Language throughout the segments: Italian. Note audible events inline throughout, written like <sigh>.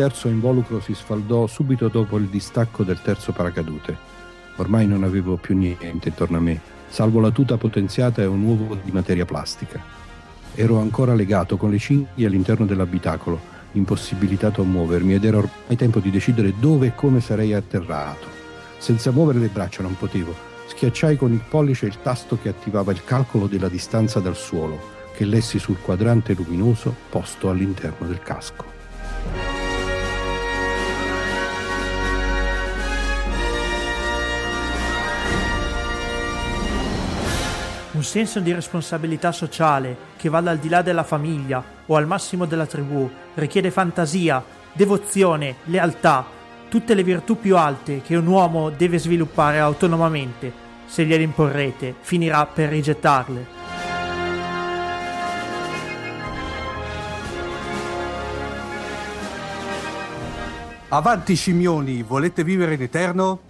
Terzo involucro si sfaldò subito dopo il distacco del terzo paracadute. Ormai non avevo più niente intorno a me, salvo la tuta potenziata e un uovo di materia plastica. Ero ancora legato con le cinghie all'interno dell'abitacolo, impossibilitato a muovermi ed era ormai tempo di decidere dove e come sarei atterrato. Senza muovere le braccia non potevo. Schiacciai con il pollice il tasto che attivava il calcolo della distanza dal suolo, che lessi sul quadrante luminoso posto all'interno del casco. Un senso di responsabilità sociale che vada al di là della famiglia o al massimo della tribù richiede fantasia, devozione, lealtà, tutte le virtù più alte che un uomo deve sviluppare autonomamente. Se gliele imporrete, finirà per rigettarle. Avanti scimmioni, volete vivere in eterno?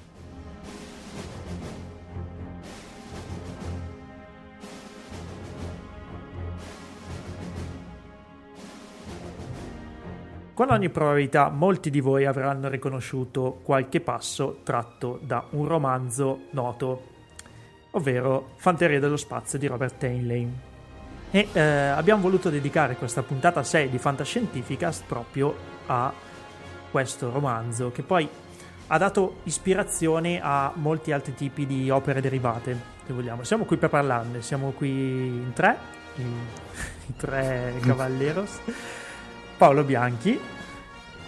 Con ogni probabilità molti di voi avranno riconosciuto qualche passo tratto da un romanzo noto, ovvero Fanteria dello spazio di Robert Heinlein. E eh, abbiamo voluto dedicare questa puntata 6 di Fantascientificast proprio a questo romanzo, che poi ha dato ispirazione a molti altri tipi di opere derivate, se vogliamo. Siamo qui per parlarne, siamo qui in tre, in, <laughs> in tre cavalleros. Paolo Bianchi.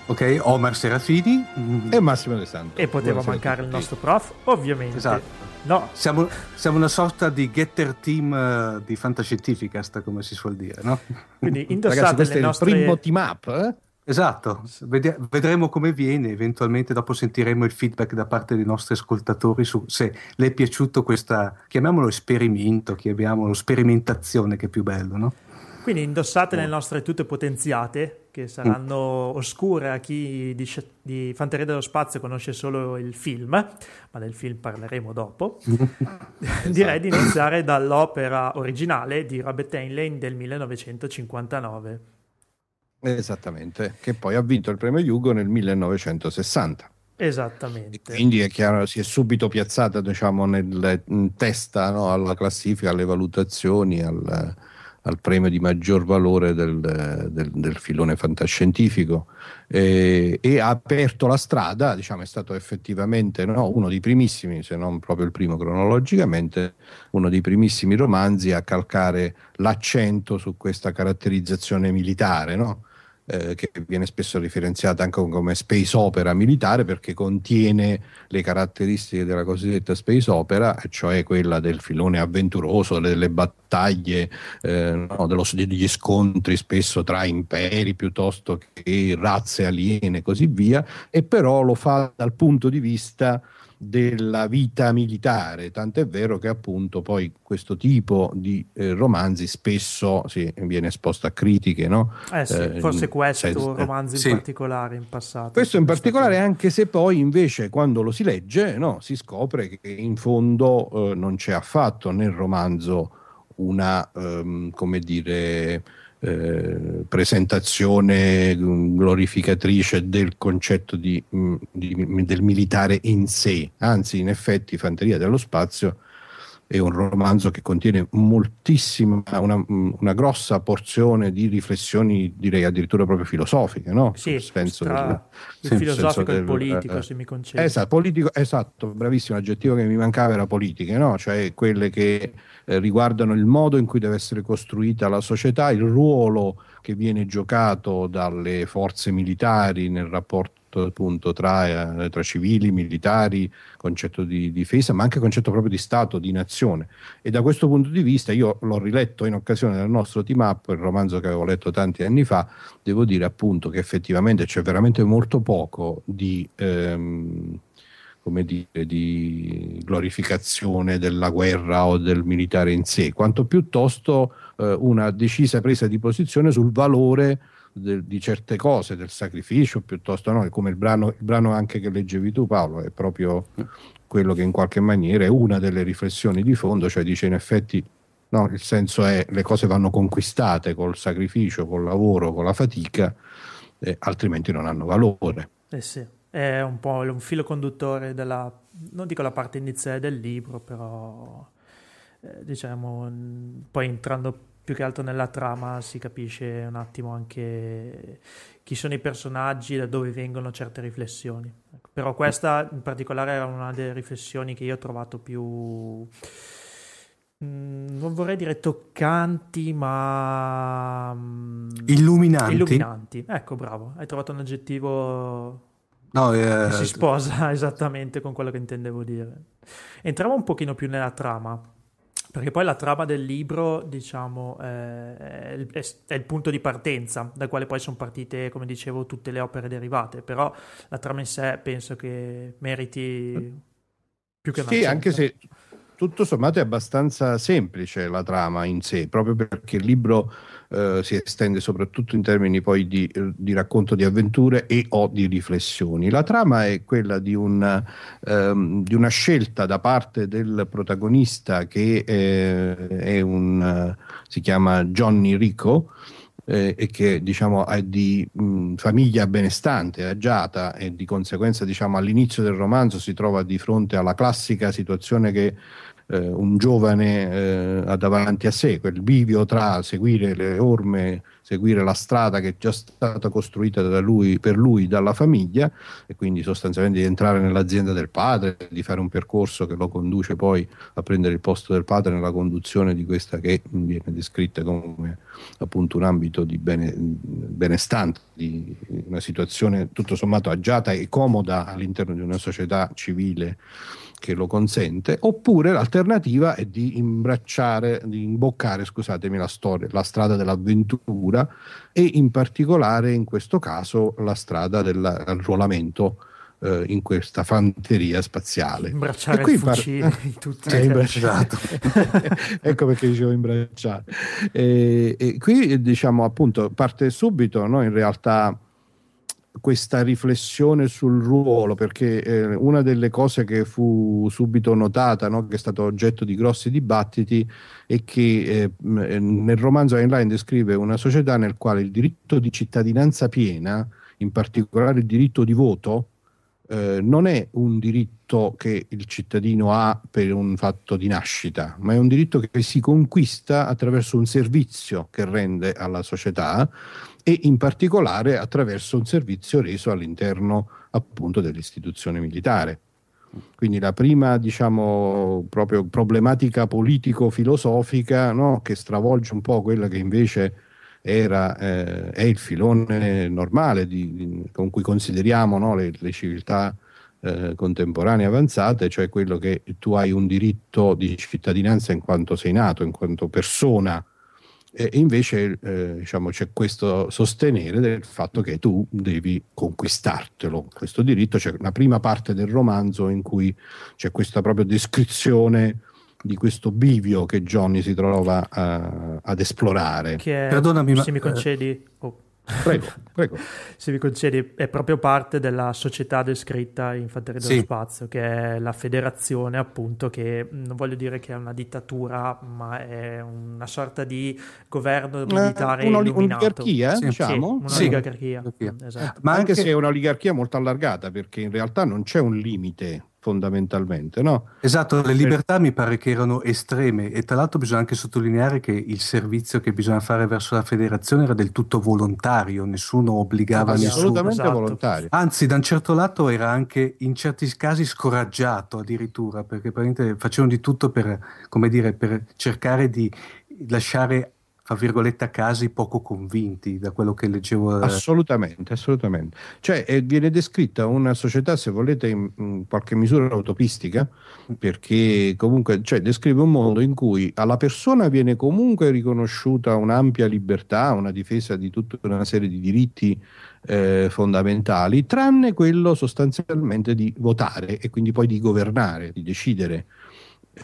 Ok, Omar Serafini. E Massimo De Santo. E poteva Buonasera mancare il nostro prof, ovviamente. Esatto. No. Siamo, siamo, una sorta di getter team uh, di Fantascientificast, come si suol dire, no? Quindi <laughs> indossate Ragazzi, le nostre... il primo team up, eh? Esatto, Vedi- vedremo come viene, eventualmente dopo sentiremo il feedback da parte dei nostri ascoltatori su se le è piaciuto questa, chiamiamolo esperimento, chiamiamolo sperimentazione che è più bello, no? Quindi indossate le nostre tute potenziate, che saranno oscure a chi di, di Fanteria dello Spazio conosce solo il film, ma del film parleremo dopo. <laughs> Direi di iniziare dall'opera originale di Robert Heinlein del 1959. Esattamente, che poi ha vinto il premio Hugo nel 1960. Esattamente. E quindi è chiaro, si è subito piazzata diciamo, nel, in testa no, alla classifica, alle valutazioni, al, al premio di maggior valore del, del, del filone fantascientifico eh, e ha aperto la strada, diciamo, è stato effettivamente no, uno dei primissimi, se non proprio il primo cronologicamente, uno dei primissimi romanzi a calcare l'accento su questa caratterizzazione militare, no? Eh, che viene spesso differenziata anche come space opera militare perché contiene le caratteristiche della cosiddetta space opera, cioè quella del filone avventuroso, delle battaglie, eh, no, dello, degli scontri spesso tra imperi piuttosto che razze aliene e così via, e però lo fa dal punto di vista della vita militare, tant'è vero che appunto poi questo tipo di eh, romanzi spesso sì, viene esposto a critiche, no? Eh sì, eh, forse questo senso, romanzo in sì. particolare in passato. Questo in particolare stato... anche se poi invece quando lo si legge no, si scopre che in fondo eh, non c'è affatto nel romanzo una, um, come dire, eh, presentazione mm, glorificatrice del concetto di, mm, di, del militare in sé, anzi in effetti Fanteria dello Spazio è un romanzo che contiene moltissima, una, una, grossa porzione di riflessioni, direi addirittura proprio filosofiche, no? Sì, senso del, il filosofico e il politico, eh, se mi concedi. Esatto, politico, esatto, bravissimo, l'aggettivo che mi mancava era politiche, no? Cioè quelle che eh, riguardano il modo in cui deve essere costruita la società, il ruolo che viene giocato dalle forze militari nel rapporto appunto tra, eh, tra, civili, militari, concetto di difesa, ma anche concetto proprio di Stato, di nazione. E da questo punto di vista io l'ho riletto in occasione del nostro team up, il romanzo che avevo letto tanti anni fa, devo dire appunto che effettivamente c'è veramente molto poco di... Ehm, come dire, di glorificazione della guerra o del militare in sé, quanto piuttosto eh, una decisa presa di posizione sul valore de, di certe cose, del sacrificio, piuttosto no, come il brano, il brano anche che leggevi tu Paolo, è proprio quello che in qualche maniera è una delle riflessioni di fondo, cioè dice in effetti no, il senso è le cose vanno conquistate col sacrificio, col lavoro, con la fatica, eh, altrimenti non hanno valore. Eh sì, è un po' un filo conduttore della, non dico la parte iniziale del libro, però eh, diciamo, poi entrando più che altro nella trama si capisce un attimo anche chi sono i personaggi, da dove vengono certe riflessioni. Ecco, però questa in particolare era una delle riflessioni che io ho trovato più, mm, non vorrei dire toccanti, ma mm, illuminanti. illuminanti. Ecco, bravo, hai trovato un aggettivo No, eh, che si sposa <laughs> esattamente con quello che intendevo dire. Entriamo un pochino più nella trama. Perché poi la trama del libro, diciamo, eh, è, il, punto di partenza, dal quale poi sono partite, come dicevo, tutte le opere derivate. Però la trama in sé penso che meriti più che una Sì, anche se tutto sommato è abbastanza semplice la trama in sé, proprio perché il libro eh, si estende soprattutto in termini poi di, di, racconto di avventure e o di riflessioni. La trama è quella di, un, ehm, di una scelta da parte del protagonista che eh, è un, si chiama Johnny Rico, eh, e che diciamo è di mh, famiglia benestante, agiata e di conseguenza diciamo all'inizio del romanzo si trova di fronte alla classica situazione che eh, un giovane eh, ha davanti a sé, quel bivio tra seguire le orme, seguire la strada che è già stata costruita lui, per lui dalla famiglia e quindi sostanzialmente di entrare nell'azienda del padre, di fare un percorso che lo conduce poi a prendere il posto del padre nella conduzione di questa che viene descritta come appunto un ambito di bene, benestante, di una situazione tutto sommato agiata e comoda all'interno di una società civile che lo consente, oppure l'alternativa è di imbracciare, di imboccare, scusatemi, la storia, la strada dell'avventura e in particolare in questo caso la strada dell'arruolamento eh, in questa fanteria spaziale. Imbracciare e qui il fucile par- <laughs> in tutti i imbracciato. <laughs> ecco perché dicevo imbracciare. E, e qui diciamo appunto parte subito, no? in realtà questa riflessione sul ruolo, perché eh, una delle cose che fu subito notata, no, che è stato oggetto di grossi dibattiti, è che eh, nel romanzo Heinlein descrive una società nel quale il diritto di cittadinanza piena, in particolare il diritto di voto, eh, non è un diritto che il cittadino ha per un fatto di nascita, ma è un diritto che si conquista attraverso un servizio che rende alla società e in particolare attraverso un servizio reso all'interno appunto dell'istituzione militare. Quindi la prima, diciamo, proprio problematica politico-filosofica no? che stravolge un po' quella che invece era, eh, è il filone normale di, di, con cui consideriamo no? le, le, civiltà eh, contemporanee avanzate, cioè quello che tu hai un diritto di cittadinanza in quanto sei nato, in quanto persona e invece eh, diciamo, c'è questo sostenere del fatto che tu devi conquistartelo, questo diritto. C'è una prima parte del romanzo in cui c'è questa proprio descrizione di questo bivio che Johnny si trova uh, ad esplorare. Che è, Perdonami, se ma, mi concedi... Oh Prego, prego. Se mi concedi, è proprio parte della società descritta in Fanteria dello sì. Spazio, che è la federazione, appunto, che non voglio dire che è una dittatura, ma è una sorta di governo eh, militare una, un'oligarchia, sì. diciamo. Sì, un'oligarchia. Sì. Esatto. Ma anche se è un'oligarchia molto allargata, perché in realtà non c'è un limite fondamentalmente, no? Esatto, le libertà mi pare che erano estreme e tra l'altro bisogna anche sottolineare che il servizio che bisogna fare verso la federazione era del tutto volontario, nessuno obbligava nessuno. Assolutamente esatto. volontario. Anzi, da un certo lato era anche in certi casi scoraggiato addirittura, perché facevano di tutto per, come dire, per cercare di lasciare fra virgolette, a casi poco convinti da quello che leggevo. Assolutamente, assolutamente. Cioè eh, viene descritta una società, se volete, in, in, qualche misura utopistica, perché comunque cioè, descrive un mondo in cui alla persona viene comunque riconosciuta un'ampia libertà, una difesa di tutta una serie di diritti eh, fondamentali, tranne quello sostanzialmente di votare e quindi poi di governare, di decidere.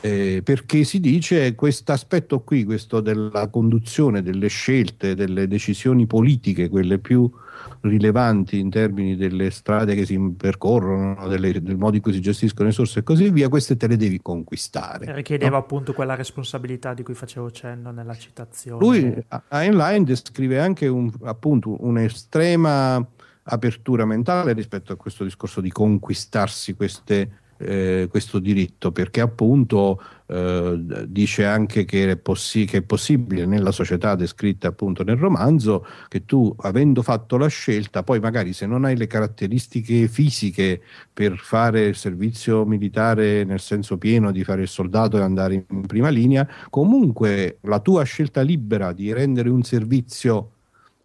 Eh, perché si dice questo aspetto qui, questo della conduzione delle scelte, delle decisioni politiche, quelle più rilevanti in termini delle strade che si percorrono, delle, del modo in cui si gestiscono le risorse e così via, queste te le devi conquistare. Richiedeva no? appunto quella responsabilità di cui facevo cenno nella citazione. Lui, Heinlein, descrive anche un, appunto un'estrema apertura mentale rispetto a questo discorso di conquistarsi queste eh, questo diritto perché appunto eh, dice anche che è, possi- che è, possibile nella società descritta appunto nel romanzo che tu avendo fatto la scelta poi magari se non hai le caratteristiche fisiche per fare il servizio militare nel senso pieno di fare il soldato e andare in prima linea comunque la tua scelta libera di rendere un servizio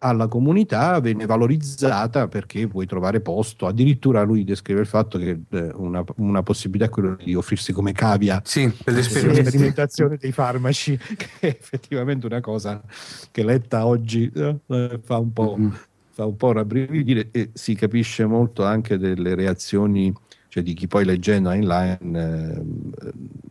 alla comunità viene valorizzata perché puoi trovare posto. Addirittura lui descrive il fatto che eh, una, una, possibilità è quella di offrirsi come cavia sì, per l'esperimentazione dei farmaci, <laughs> che è effettivamente una cosa che letta oggi eh, fa un po'. Mm-hmm. Fa un po' rabbrividire e si capisce molto anche delle reazioni cioè di chi poi leggendo online eh,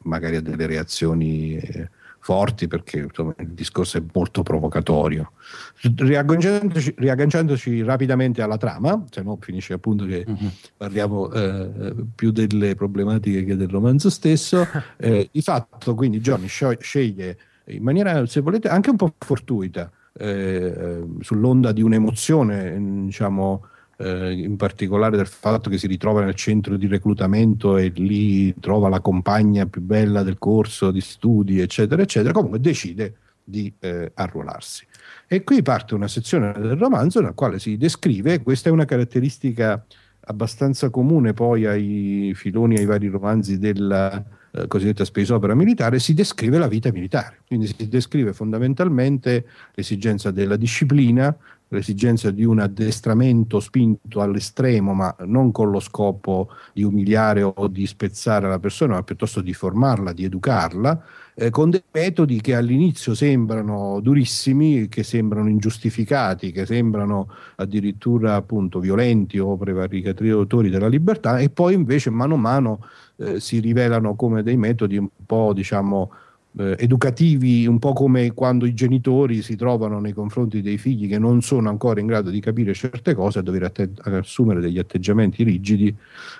magari ha delle reazioni eh, forti perché insomma, il discorso è molto provocatorio. Riagganciandoci, riagganciandoci rapidamente alla trama, se no finisce appunto che uh-huh. parliamo eh, più delle problematiche che del romanzo stesso, <laughs> eh, di fatto quindi Johnny sceglie in maniera, se volete, anche un po' fortuita, eh, sull'onda di un'emozione, diciamo, eh, in particolare del fatto che si ritrova nel centro di reclutamento e lì trova la compagna più bella del corso di studi, eccetera, eccetera, comunque decide di eh, arruolarsi. E qui parte una sezione del romanzo nella quale si descrive, questa è una caratteristica abbastanza comune poi ai filoni, ai vari romanzi della eh, cosiddetta space opera militare, si descrive la vita militare. Quindi si descrive fondamentalmente l'esigenza della disciplina, l'esigenza di un addestramento spinto all'estremo, ma non con lo scopo di umiliare o di spezzare la persona, ma piuttosto di formarla, di educarla, eh, con dei metodi che all'inizio sembrano durissimi, che sembrano ingiustificati, che sembrano addirittura appunto violenti o prevaricatori della libertà, e poi invece mano a mano eh, si rivelano come dei metodi un po' diciamo eh, educativi, un po' come quando i genitori si trovano nei confronti dei figli che non sono ancora in grado di capire certe cose a dover att- assumere degli atteggiamenti rigidi,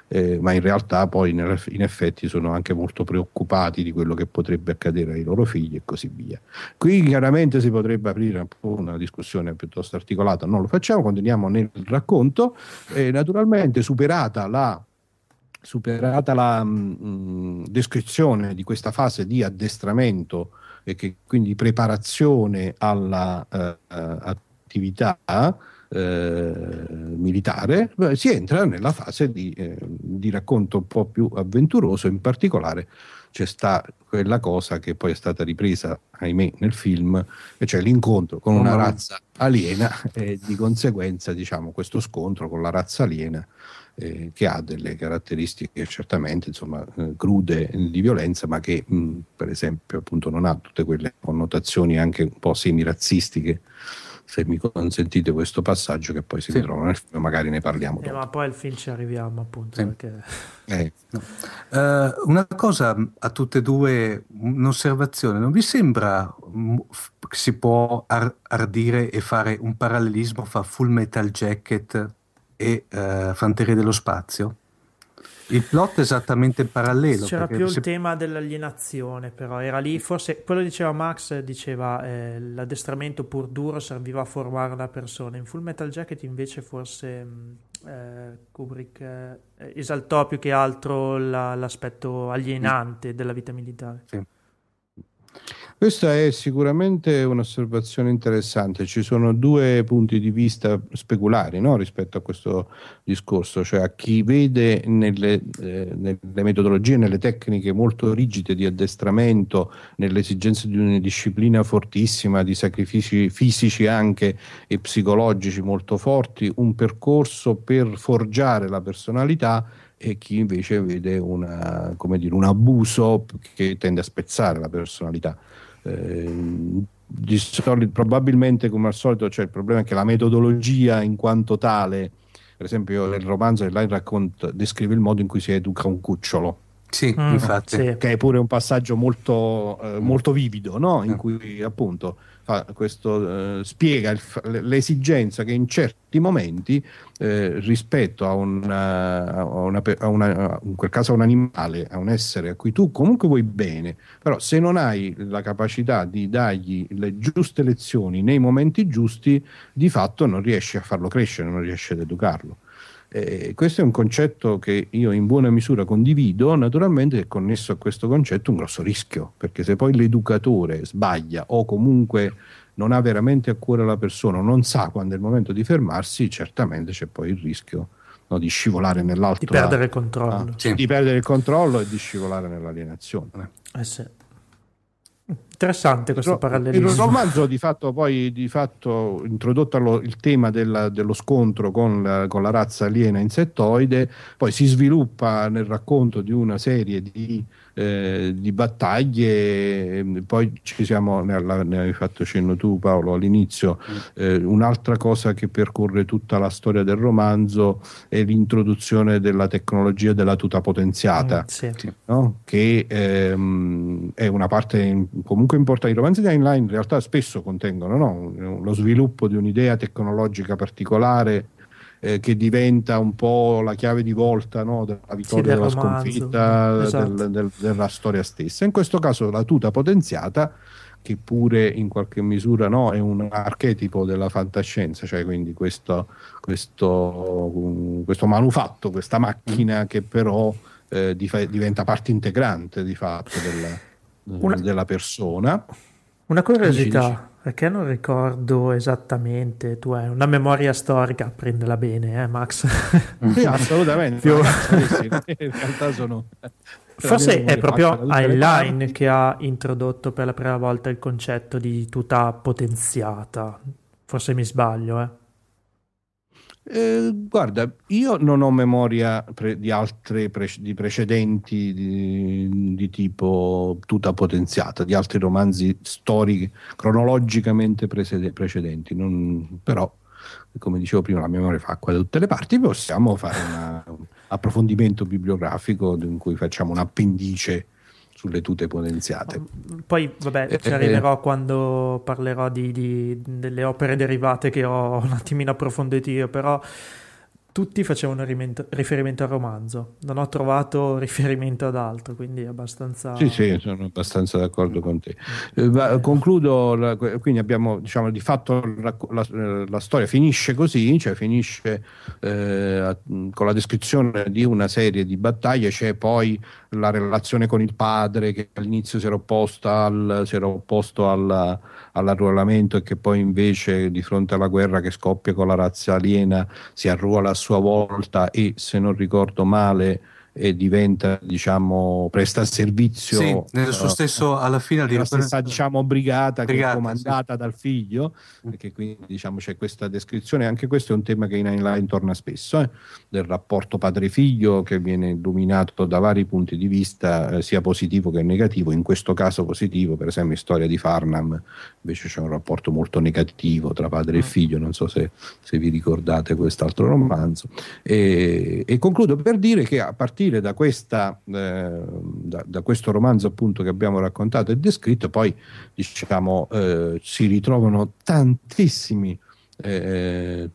eh, ma in realtà poi in, in effetti sono anche molto preoccupati di quello che potrebbe accadere ai loro figli e così via. Qui chiaramente si potrebbe aprire una discussione piuttosto articolata, non lo facciamo, continuiamo nel racconto, eh, naturalmente superata la superata la mh, mm, descrizione di questa fase di addestramento e che quindi preparazione alla uh, attività uh, militare, si entra nella fase di, eh, di, racconto un po' più avventuroso, in particolare c'è sta quella cosa che poi è stata ripresa, ahimè, nel film, e cioè l'incontro con una razza aliena e di conseguenza diciamo, questo scontro con la razza aliena eh, che ha delle caratteristiche certamente insomma, eh, crude di violenza, ma che mh, per esempio appunto non ha tutte quelle connotazioni anche un po' semi-razzistiche se mi consentite questo passaggio che poi si sì. ritrova nel film, magari ne parliamo eh, ma poi al film ci arriviamo appunto. Sì. Perché... Eh. No. Uh, una cosa a tutte e due, un'osservazione, non vi sembra che si può ar- ardire e fare un parallelismo fra Full Metal Jacket e uh, Fanteria dello Spazio. Il plot è esattamente parallelo. C'era più se... il tema dell'alienazione, però era lì, forse quello diceva Max, diceva eh, l'addestramento pur duro serviva a formare la persona. In Full Metal Jacket invece forse mm, eh, Kubrick eh, esaltò più che altro la, l'aspetto alienante della vita militare. Sì. Questa è sicuramente un'osservazione interessante. Ci sono due punti di vista speculari no? rispetto a questo discorso, cioè a chi vede nelle, eh, nelle, metodologie, nelle tecniche molto rigide di addestramento, nelle esigenze di una disciplina fortissima, di sacrifici fisici anche e psicologici molto forti, un percorso per forgiare la personalità e chi invece vede una, dire, un abuso che tende a spezzare la personalità. Eh, solito, probabilmente come al solito c'è il problema che la metodologia in quanto tale, per esempio nel romanzo Line racconta, descrive il modo in cui si educa un cucciolo. Sì, mm, infatti. Sì. Che è pure un passaggio molto, eh, molto vivido, no? in cui appunto questo, eh, spiega il, l'esigenza che in certi momenti eh, rispetto a, una, a, una, a una, in quel caso a un animale, a un essere a cui tu comunque vuoi bene, però se non hai la capacità di dargli le giuste lezioni nei momenti giusti, di fatto non riesci a farlo crescere, non riesci ad educarlo. Eh, questo è un concetto che io in buona misura condivido, naturalmente è connesso a questo concetto un grosso rischio, perché se poi l'educatore sbaglia o comunque non ha veramente a cuore la persona, non sa quando è il momento di fermarsi, certamente c'è poi il rischio no, di scivolare nell'altro. Di perdere il controllo. Ah, sì. Di perdere il controllo e di scivolare nell'alienazione. Eh sì. Interessante questo parallelismo. Il romanzo di fatto poi di fatto introdotto lo, il tema della, dello scontro con la, con la, razza aliena insettoide, poi si sviluppa nel racconto di una serie di eh, di battaglie, poi ci siamo, ne, ne avevi fatto cenno tu Paolo all'inizio, mm. eh, un'altra cosa che percorre tutta la storia del romanzo è l'introduzione della tecnologia della tuta potenziata, mm, sì. no? che ehm, è una parte comunque importante. I romanzi di Heinlein in realtà spesso contengono no? lo sviluppo di un'idea tecnologica particolare eh, che diventa un po' la chiave di volta no, della vittoria sì, della sconfitta esatto. del, del, della storia stessa. In questo caso la tuta potenziata che pure in qualche misura no, è un archetipo della fantascienza, cioè quindi questo, questo, questo manufatto, questa macchina che però eh, diventa parte integrante di fatto della, una, della persona. Una curiosità, perché non ricordo esattamente, tu hai una memoria storica, prendela bene, eh Max? Sì, <laughs> assolutamente. Più... in realtà sono... <laughs> Forse è proprio Highline che ha introdotto per la prima volta il concetto di tuta potenziata. Forse mi sbaglio, eh. Eh, guarda, io non ho memoria pre- di altre pre- di precedenti di, di, tipo tuta potenziata, di altri romanzi storici cronologicamente presede- precedenti, non, però come dicevo prima la memoria fa acqua da tutte le parti, possiamo fare un approfondimento bibliografico in cui facciamo un appendice sulle tute potenziate. Poi, vabbè, eh, ci arriverò eh, quando parlerò di, di, delle opere derivate che ho un attimino approfondito io, però tutti facevano riferimento al romanzo, non ho trovato <laughs> riferimento ad altro, quindi è abbastanza... Sì, sì, sono abbastanza d'accordo con te. Eh, eh concludo, la, quindi abbiamo, diciamo, di fatto la, la, la storia finisce così, cioè finisce eh, con la descrizione di una serie di battaglie, c'è poi la relazione con il padre che all'inizio si era, al, si era opposto al, all'arruolamento e che poi invece di fronte alla guerra che scoppia con la razza aliena si arruola a sua volta e se non ricordo male e diventa diciamo presta servizio sì, nel suo stesso alla fine della stessa diciamo brigata, brigata che è comandata sì. dal figlio perché quindi diciamo c'è questa descrizione anche questo è un tema che in Heinlein torna spesso eh, del rapporto padre-figlio che viene illuminato da vari punti di vista eh, sia positivo che negativo in questo caso positivo per esempio in storia di Farnham invece c'è un rapporto molto negativo tra padre e mm. figlio non so se, se vi ricordate quest'altro romanzo e, e concludo per dire che a partire partire da, questa, eh, da, da, questo romanzo appunto che abbiamo raccontato e descritto, poi diciamo eh, si ritrovano tantissimi eh,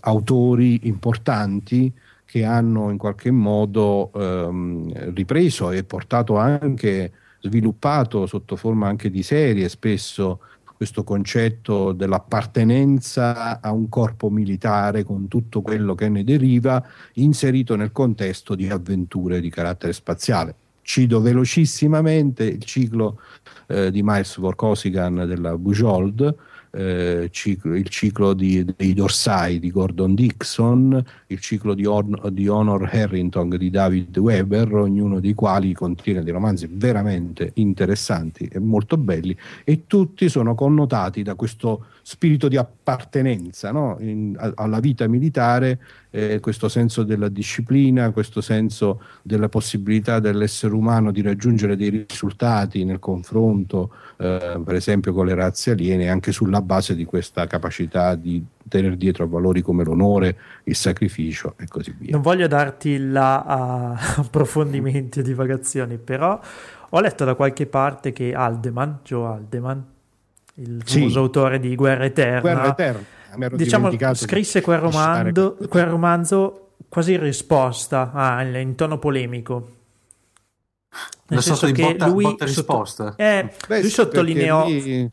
autori importanti che hanno in qualche modo ehm, ripreso e portato anche sviluppato sotto forma anche di serie spesso questo concetto dell'appartenenza a un corpo militare con tutto quello che ne deriva, inserito nel contesto di avventure di carattere spaziale. Cido velocissimamente il ciclo eh, di Miles Vorkosigan della Bujold, eh, ciclo, il ciclo di, dei Dorsai di Gordon Dixon, il ciclo di, On, di, Honor Harrington di David Weber, ognuno dei quali contiene dei romanzi veramente interessanti e molto belli e tutti sono connotati da questo spirito di appartenenza no? In, a, alla vita militare, eh, questo senso della disciplina, questo senso della possibilità dell'essere umano di raggiungere dei risultati nel confronto, eh, per esempio con le razze aliene, anche sulla base di questa capacità di tenere dietro valori come l'onore, il sacrificio e così via. Non voglio darti là uh, <laughs> approfondimenti o divagazioni, però ho letto da qualche parte che Aldeman, Joe Aldeman, il famoso sì. autore di Guerra Eterna, Guerra Eterna. Diciamo, scrisse quel, romando, quel romanzo quasi in risposta, ah, in tono polemico. Nel senso che botta, lui, botta risposta. Sotto, eh, Beh, lui sottolineò lì,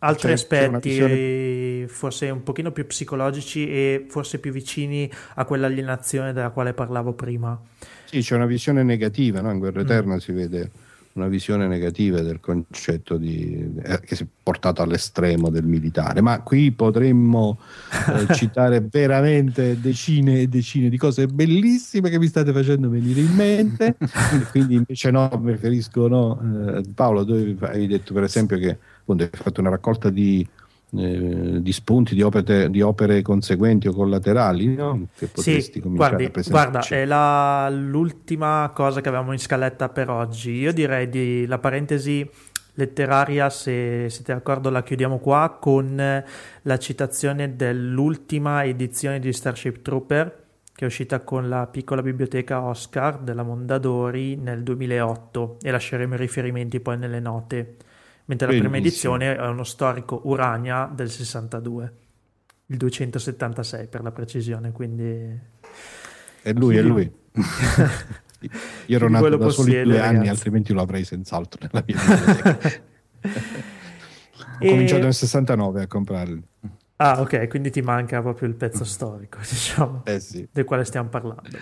altri aspetti, visione... forse un pochino più psicologici e forse più vicini a quell'alienazione della quale parlavo prima. Sì, c'è una visione negativa, no? in Guerra mm. Eterna mm. si vede una visione negativa del concetto di, eh, che si è portato all'estremo del militare, ma qui potremmo eh, <laughs> citare veramente decine e decine di cose bellissime che mi state facendo venire in mente, <laughs> quindi invece no, preferisco no. Eh, Paolo, tu hai detto per esempio che appunto, hai fatto una raccolta di eh, di spunti di opere, di opere, conseguenti o collaterali no? che potresti sì, cominciare guardi, a guarda è la, l'ultima cosa che avevamo in scaletta per oggi. Io direi di la parentesi letteraria se siete d'accordo la chiudiamo qua con la citazione dell'ultima edizione di Starship Trooper che è uscita con la piccola biblioteca Oscar della Mondadori nel 2008 e lasceremo i riferimenti poi nelle note mentre Benissimo. la prima edizione è uno storico Urania del 62, il 276 per la precisione, quindi... È lui, è lui. <laughs> Io ero nato da soli due ragazzi. anni, altrimenti lo avrei senz'altro nella mia vita. <laughs> Ho e... cominciato nel 69 a comprarli. Ah, ok, quindi ti manca proprio il pezzo storico, <laughs> diciamo, eh sì. del quale stiamo parlando.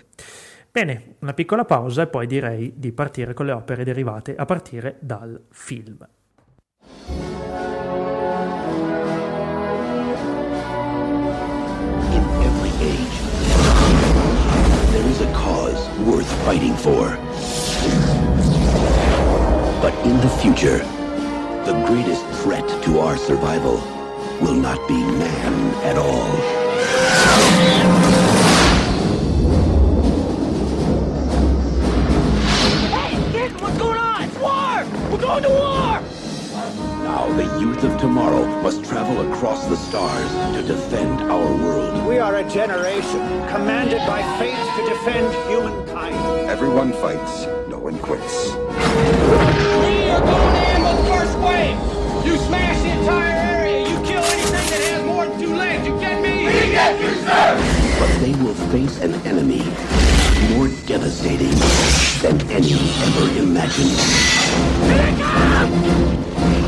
Bene, una piccola pausa e poi direi di partire con le opere derivate a partire dal film. Worth fighting for. But in the future, the greatest threat to our survival will not be man at all. Hey, what's going on? War! We're going to war! Now the youth of tomorrow must travel across the stars to defend our world. We are a generation commanded by fate to defend humankind. Everyone fights, no one quits. We are going in with the first wave. You smash the entire area. You kill anything that has more than two legs. You get me? We get you, sir! But they will face an enemy more devastating than any ever imagined. Here it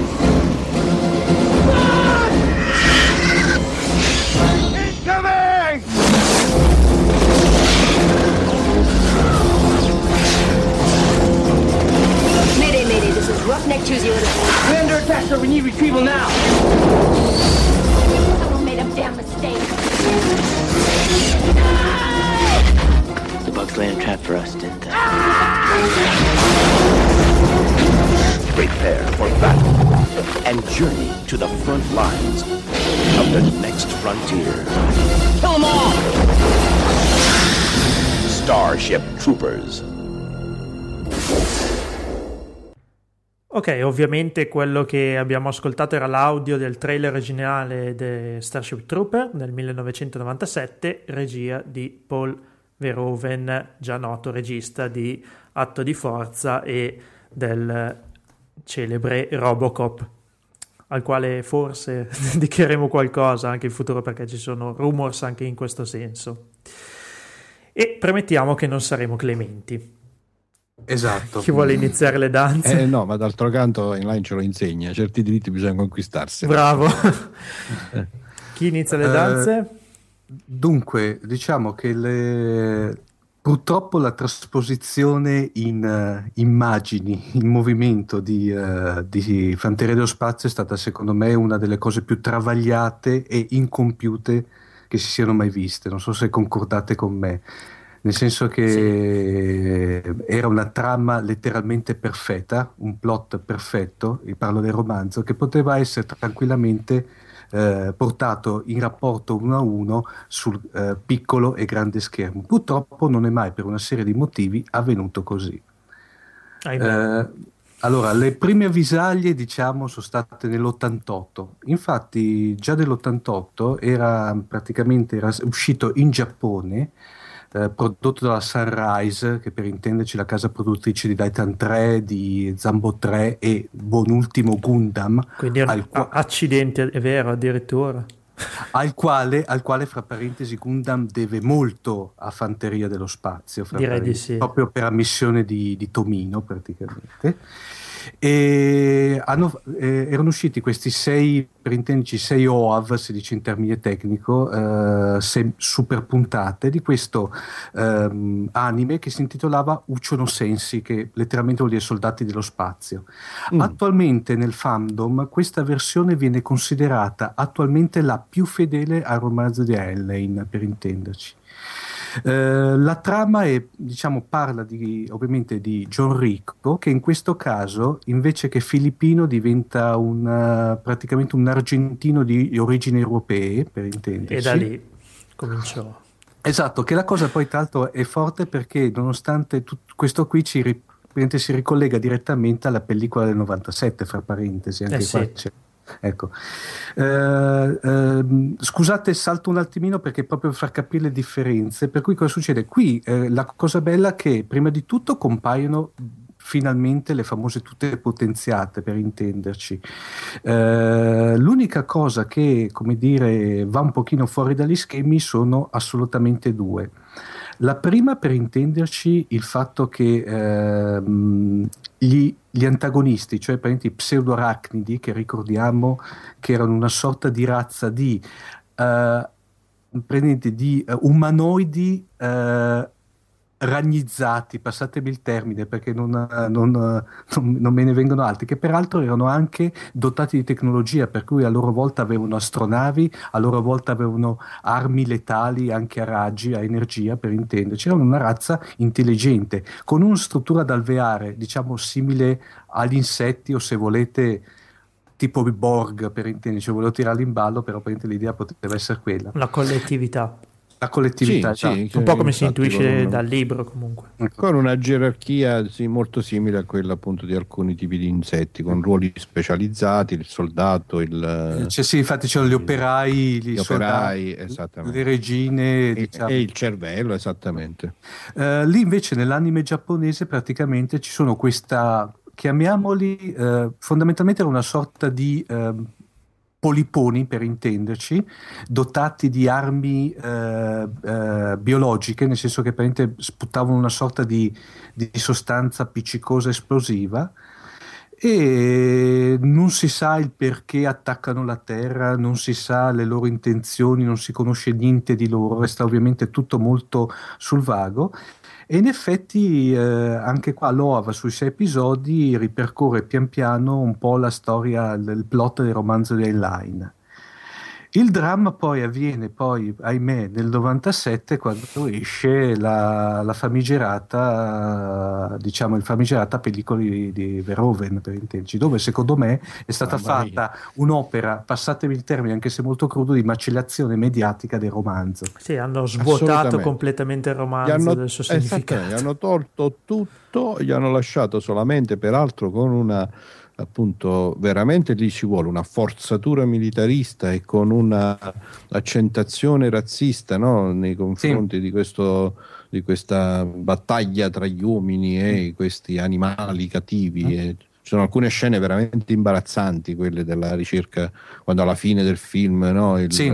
under. We need retrieval now. Someone made a damn mistake. The bugs laid a trap for us, didn't they? Prepare for battle and journey to the front lines of the next frontier. Kill them all! Starship Troopers. Ok, ovviamente quello che abbiamo ascoltato era l'audio del trailer originale di Starship Trooper del 1997, regia di Paul Verhoeven, già noto regista di Atto di Forza e del celebre Robocop, al quale forse <laughs> dedicheremo qualcosa anche in futuro perché ci sono rumors anche in questo senso. E premettiamo che non saremo clementi. Esatto. Chi vuole iniziare le danze? Eh, no, ma d'altro canto Inline ce lo insegna, certi diritti bisogna conquistarsi. Bravo. <laughs> Chi inizia le danze? Eh, dunque, diciamo che le... Purtroppo la trasposizione in uh, immagini, in movimento di, uh, di Fanteria dello Spazio è stata secondo me una delle cose più travagliate e incompiute che si siano mai viste. Non so se concordate con me, nel senso che sì. era una trama letteralmente perfetta, un plot perfetto, parlo del romanzo, che poteva essere tranquillamente eh, portato in rapporto uno a uno sul eh, piccolo e grande schermo. Purtroppo non è mai per una serie di motivi avvenuto così. Eh, allora, le prime avvisaglie, diciamo, sono state nell'88. Infatti, già nell'88 era praticamente era uscito in Giappone eh, prodotto dalla Sunrise, che per intenderci la casa produttrice di Titan 3, di Zambo 3 e buon ultimo Gundam. Quindi era un qua- accidente, è vero, addirittura. Al quale, al quale, fra parentesi, Gundam deve molto a Fanteria dello Spazio, Direi di sì. proprio per ammissione di, di Tomino praticamente. E hanno, eh, erano usciti questi sei, per intenderci, sei OAV, si dice in termine tecnico, eh, sei super puntate di questo ehm, anime che si intitolava Ucciono Sensi, che letteralmente vuol dire soldati dello spazio. Mm. Attualmente nel fandom questa versione viene considerata attualmente la più fedele al romanzo di Hellane, per intenderci. Eh, la trama è, diciamo, parla di, ovviamente di John Ricco, che in questo caso, invece che filippino, diventa un, praticamente un argentino di origini europee, per intenderci. E da lì cominciò. Esatto, che la cosa poi tra l'altro è forte perché nonostante tutto questo qui ci si ricollega direttamente alla pellicola del 97, fra parentesi, anche eh qua c'è Ecco. Eh, eh, scusate, salto un attimino perché proprio per far capire le differenze. Per cui cosa succede? Qui eh, la cosa bella è che prima di tutto compaiono finalmente le famose tutte potenziate per intenderci. Eh, l'unica cosa che, come dire, va un pochino fuori dagli schemi sono assolutamente due. La prima, per intenderci, il fatto che ehm, gli, gli, antagonisti, cioè i pseudoarachnidi, che ricordiamo che erano una sorta di razza di, eh, di uh, umanoidi uh, ragnizzati, passatemi il termine perché non, non, non, non, me ne vengono altri, che peraltro erano anche dotati di tecnologia, per cui a loro volta avevano astronavi, a loro volta avevano armi letali anche a raggi, a energia per intenderci, erano una razza intelligente, con una struttura da alveare, diciamo simile agli insetti o se volete tipo Borg per intenderci, volevo tirarli in ballo, però l'idea poteva essere quella. La collettività la collettività, sì, sì, esatto. un po' come si intuisce con, dal libro comunque. Con una gerarchia sì, molto simile a quella appunto di alcuni tipi di insetti, con ruoli specializzati, il soldato, il... Cioè, sì, infatti c'erano gli operai, gli, gli operai, le regine e, diciamo. e, il cervello, esattamente. Uh, lì invece nell'anime giapponese praticamente ci sono questa chiamiamoli uh, fondamentalmente era una sorta di uh, poliponi per intenderci, dotati di armi eh, eh, biologiche, nel senso che sputavano una sorta di, di sostanza appiccicosa esplosiva e non si sa il perché attaccano la Terra, non si sa le loro intenzioni, non si conosce niente di loro, resta ovviamente tutto molto sul vago e in effetti eh, anche qua l'OAV sui sei episodi ripercorre pian piano un po' la storia, il plot del romanzo di Heinlein. Il dramma poi avviene poi, ahimè, nel 97 quando esce la, la famigerata, diciamo, il famigerata pellicola di, di Verhoeven, per intenderci, dove secondo me è stata fatta un'opera, passatemi il termine anche se molto crudo, di macellazione mediatica del romanzo. Sì, hanno svuotato completamente il romanzo hanno, del suo significato. Gli hanno tolto tutto, gli hanno lasciato solamente, peraltro, con una appunto veramente lì ci vuole una forzatura militarista e con una accentazione razzista no? nei confronti sì. di, questo, di, questa battaglia tra gli uomini e questi animali cattivi. Mm. E ci sono alcune scene veramente imbarazzanti, quelle della ricerca, quando alla fine del film, no? Il, sì.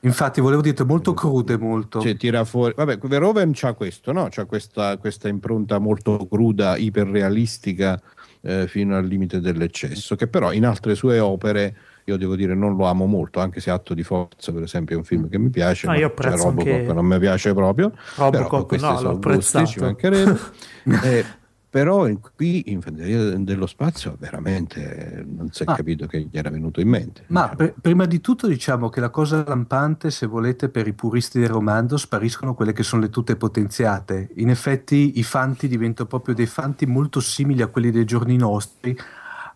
Infatti, volevo dire, molto crude, molto. Cioè, tira fuori. Vabbè, Verhoeven c'ha questo, no? C'ha questa, questa impronta molto cruda, iperrealistica, eh, fino al limite dell'eccesso, che però in altre sue opere io devo dire non lo amo molto, anche se Atto di Forza, per esempio, è un film che mi piace, ma io apprezzo Robocop anche- che non mi piace proprio. Robocop, però no, l'ho sono gusti, apprezzato. ci mancherebbe. <laughs> Eh, però in- qui in Fanteria dello Spazio veramente non si è Ah. capito che gli era venuto in mente. Ma diciamo. pr- prima di tutto diciamo che la cosa lampante, se volete, per i puristi del romanzo, spariscono quelle che sono le tute potenziate. In effetti i fanti diventano proprio dei fanti molto simili a quelli dei giorni nostri.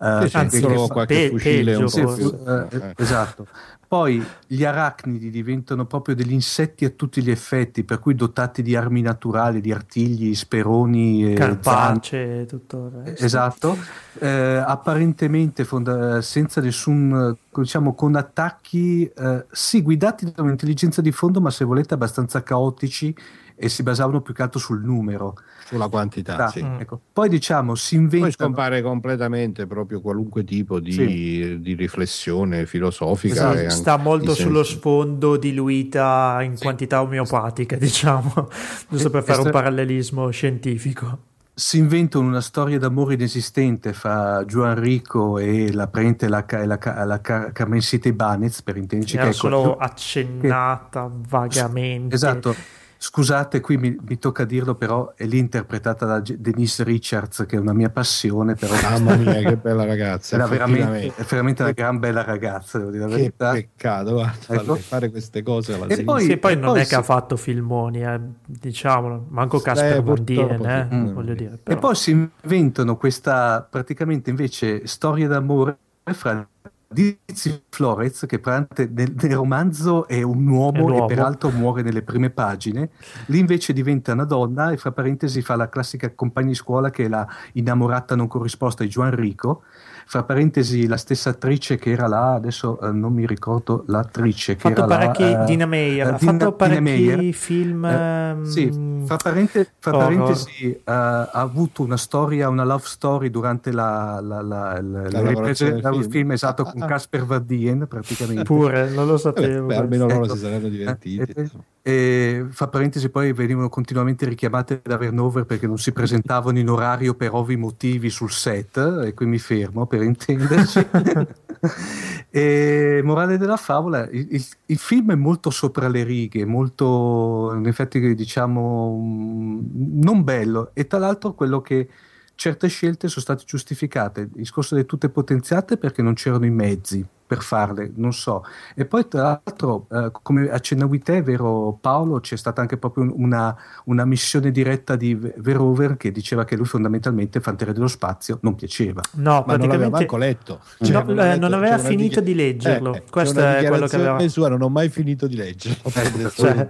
eh, Sì, Anzi, solo pe- qualche fucile un peggio, po' più. Eh, eh, esatto. Poi gli arachnidi diventano proprio degli insetti a tutti gli effetti, per cui dotati di armi naturali, di artigli, speroni e zanne. Carpace, tutto il resto. Esatto, Eh, apparentemente fonda- senza nessun, diciamo, con attacchi, eh, sì, guidati da un'intelligenza di fondo, ma se volete abbastanza caotici e si basavano più che altro sul numero. Sulla quantità, sì. Mm. ecco. Poi diciamo, si Poi inventano... scompare completamente proprio qualunque tipo di, Sì. di riflessione filosofica. Esatto, anche Sta molto sullo senso. sfondo diluita in Sì. quantità omeopatiche, <laughs> diciamo, giusto per fare un parallelismo scientifico. si inventano una storia d'amore inesistente fra Juan Rico e la prente la, la, la ca- Carmen City Banez per intenderci Era che è solo accennata vagamente. Esatto. Scusate, qui mi, mi tocca dirlo, però è lì interpretata da Denise Richards, che è una mia passione, però Mamma mia, che bella ragazza. era veramente, è veramente una gran bella ragazza, devo dire la Che verità. peccato, guarda, Ecco. fare queste cose alla E poi- Sì, poi e non poi è che ha fatto filmoni, eh, diciamolo, manco Casper purtroppo eh. Mm. voglio dire. E però. poi si inventano questa praticamente invece storia d'amore fra Dizzy Florez, che nel, nel romanzo è un uomo, È un uomo. e peraltro muore nelle prime pagine. Lì invece diventa una donna e fra parentesi fa la classica compagna di scuola che è la innamorata non corrisposta di Juan Rico. Fra parentesi la stessa attrice che era là, adesso eh, non mi ricordo l'attrice Ha che fatto era parecchi là, eh, Dina Meyer, eh, ha Dina- fatto Dina parecchi Meyer. film Eh, ehm, sì, fra, parente- fra parentesi, eh, ha avuto una storia, una love story durante la, la, la, la- le riprese del film. film, esatto, con Ah, ah. Casper Van Dien praticamente. Pure, non lo Vabbè, sapevo. beh, almeno loro Ecco. si saranno divertiti. Eh, E fra parentesi poi venivano continuamente richiamate da Vernover perché non si presentavano in orario per ovvi motivi sul set e qui mi fermo per intenderci. <laughs> e morale della favola, il, il- il film è molto sopra le righe, molto in effetti diciamo mm, non bello. E tra l'altro quello che certe scelte sono state giustificate, il discorso delle tutte potenziate perché non c'erano i mezzi per farle, non so. E poi tra l'altro, eh, come accennavi te, vero Paolo, c'è stata anche proprio un- una, una missione diretta di V- Verhoeven che diceva che lui fondamentalmente Fanteria dello Spazio non piaceva. No, Ma non l'aveva praticamente manco letto. No, Cioè, eh, ha letto- non aveva finito di leggerlo. Eh, eh, Questo è quello che dichiarazione aveva- sua, non ho mai finito di leggerlo. Cioè.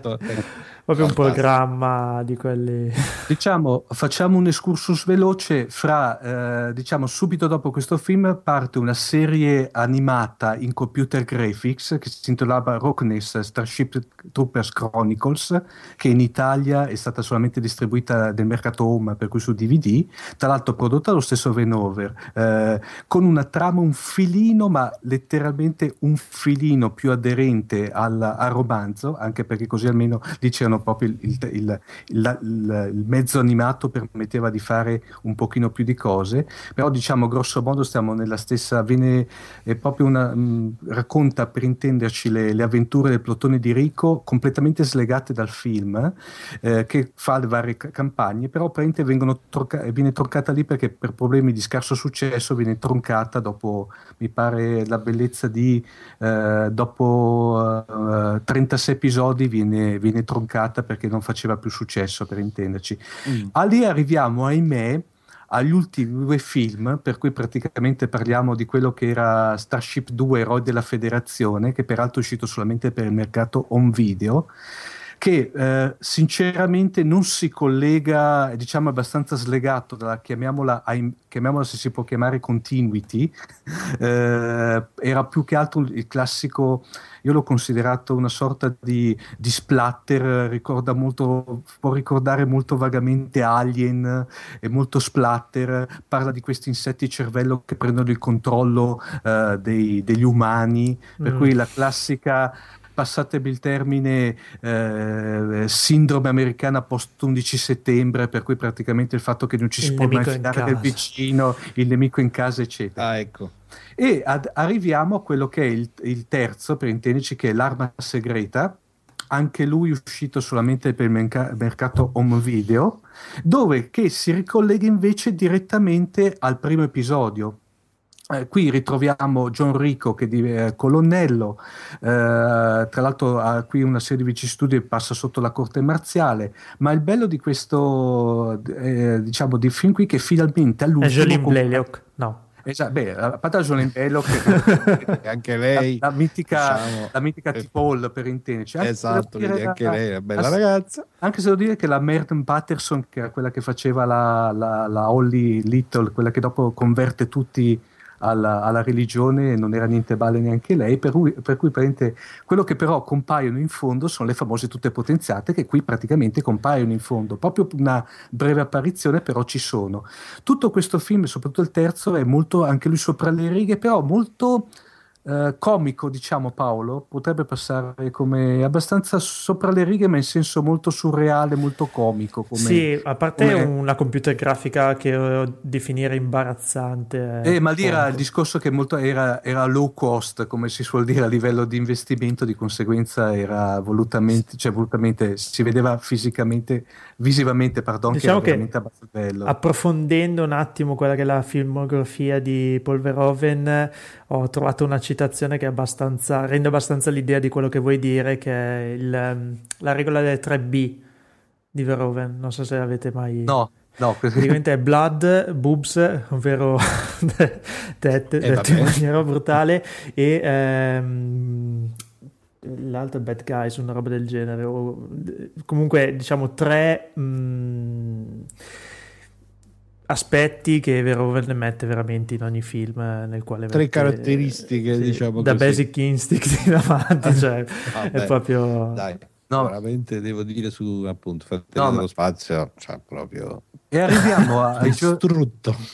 Proprio un programma di quelli. <laughs> Diciamo, facciamo un excursus veloce fra, eh, diciamo, subito dopo questo film parte una serie animata in computer graphics che si intitolava Rockness Starship Troopers Chronicles, che in Italia è stata solamente distribuita nel mercato home, per cui su DVD, tra l'altro prodotta dallo stesso Venover, eh, con una trama un filino, ma letteralmente un filino più aderente al, al romanzo, anche perché così almeno lì c'erano proprio il, il- il- il- mezzo animato permetteva di fare un pochino più di cose, però diciamo grosso modo stiamo nella stessa, viene è proprio una, mh, racconta per intenderci le, le avventure del plotone di Rico completamente slegate dal film eh, che fa le varie ca- campagne, però praticamente vengono tronca- viene troncata lì perché per problemi di scarso successo viene troncata dopo, mi pare, la bellezza di eh, dopo eh, 36 episodi viene, viene troncata perché non faceva più successo per intenderci. Mm. A lì arriviamo, ahimè, agli ultimi due film, per cui praticamente parliamo di quello che era Starship 2 Eroi della Federazione, che peraltro è uscito solamente per il mercato home video, che eh, sinceramente non si collega, è, diciamo abbastanza slegato dalla, chiamiamola, chiamiamola se si può chiamare continuity, <laughs> eh, era più che altro il classico, io l'ho considerato una sorta di, di splatter, ricorda molto, può ricordare molto vagamente Alien, è molto splatter, parla di questi insetti cervello che prendono il controllo eh, dei- degli umani, per Mm. cui la classica passatemi il termine, eh, sindrome americana post 11 settembre, per cui praticamente il fatto che non ci si Il può mai fidare del vicino, il nemico in casa, eccetera. Ah, ecco. E ad- arriviamo a quello che è il, il terzo, per intenderci, che è l'arma segreta, anche lui uscito solamente per il merca- mercato home video, dove che si ricollega invece direttamente al primo episodio. Eh, qui ritroviamo John Rico che è colonnello, eh, tra l'altro ha qui una serie di vicissitudini e passa sotto la corte marziale, ma il bello di questo eh, diciamo di film qui è che finalmente È all'ultimo Jolene compare- Blalock? No. Esatto, beh, a parte la Jolene <laughs> che E anche lei. la, la mitica, diciamo, la mitica eh, T-Paul per intenderci. Anche Esatto, dire anche la- lei è una bella la- ragazza. Anche se devo dire che la Merton Patterson, che era quella che faceva la, la, la Holly Little, quella che dopo converte tutti alla, alla religione, non era niente male neanche lei, per cui, per cui quello che però compaiono in fondo sono le famose tutte potenziate che qui praticamente compaiono in fondo, proprio una breve apparizione però ci sono. Tutto questo film, soprattutto il terzo, è molto anche lui sopra le righe, però molto eh, comico, diciamo Paolo, potrebbe passare come abbastanza sopra le righe, ma in senso molto surreale, molto comico. Come, sì, a parte come- una computer grafica che eh, definire imbarazzante. è Eh, ma lì era il discorso che molto era, era low cost, come si suol dire a livello di investimento, di conseguenza era volutamente, cioè volutamente si vedeva fisicamente, visivamente, pardon, Diciamo che era che bello. Approfondendo un attimo quella che è la filmografia di Paul Verhoeven, ho trovato una citazione che è abbastanza, rende abbastanza l'idea di quello che vuoi dire, che è il, ehm, la regola delle 3B di Verhoeven. Non so se avete mai... No, no, Praticamente è blood, boobs, ovvero <laughs> tette, Eh, dette in maniera brutale, e ehm, l'altro è bad guys, una roba del genere. o- comunque, diciamo, tre mm, aspetti che Verhoeven mette veramente in ogni film eh, nel quale Tre mette- caratteristiche, diciamo da così. Basic Instinct <laughs> in avanti, cioè, Vabbè, è proprio... Dai, No. veramente devo dire su appunto Fratelli No, ma- dello Spazio, cioè proprio E arriviamo a- ai giorni.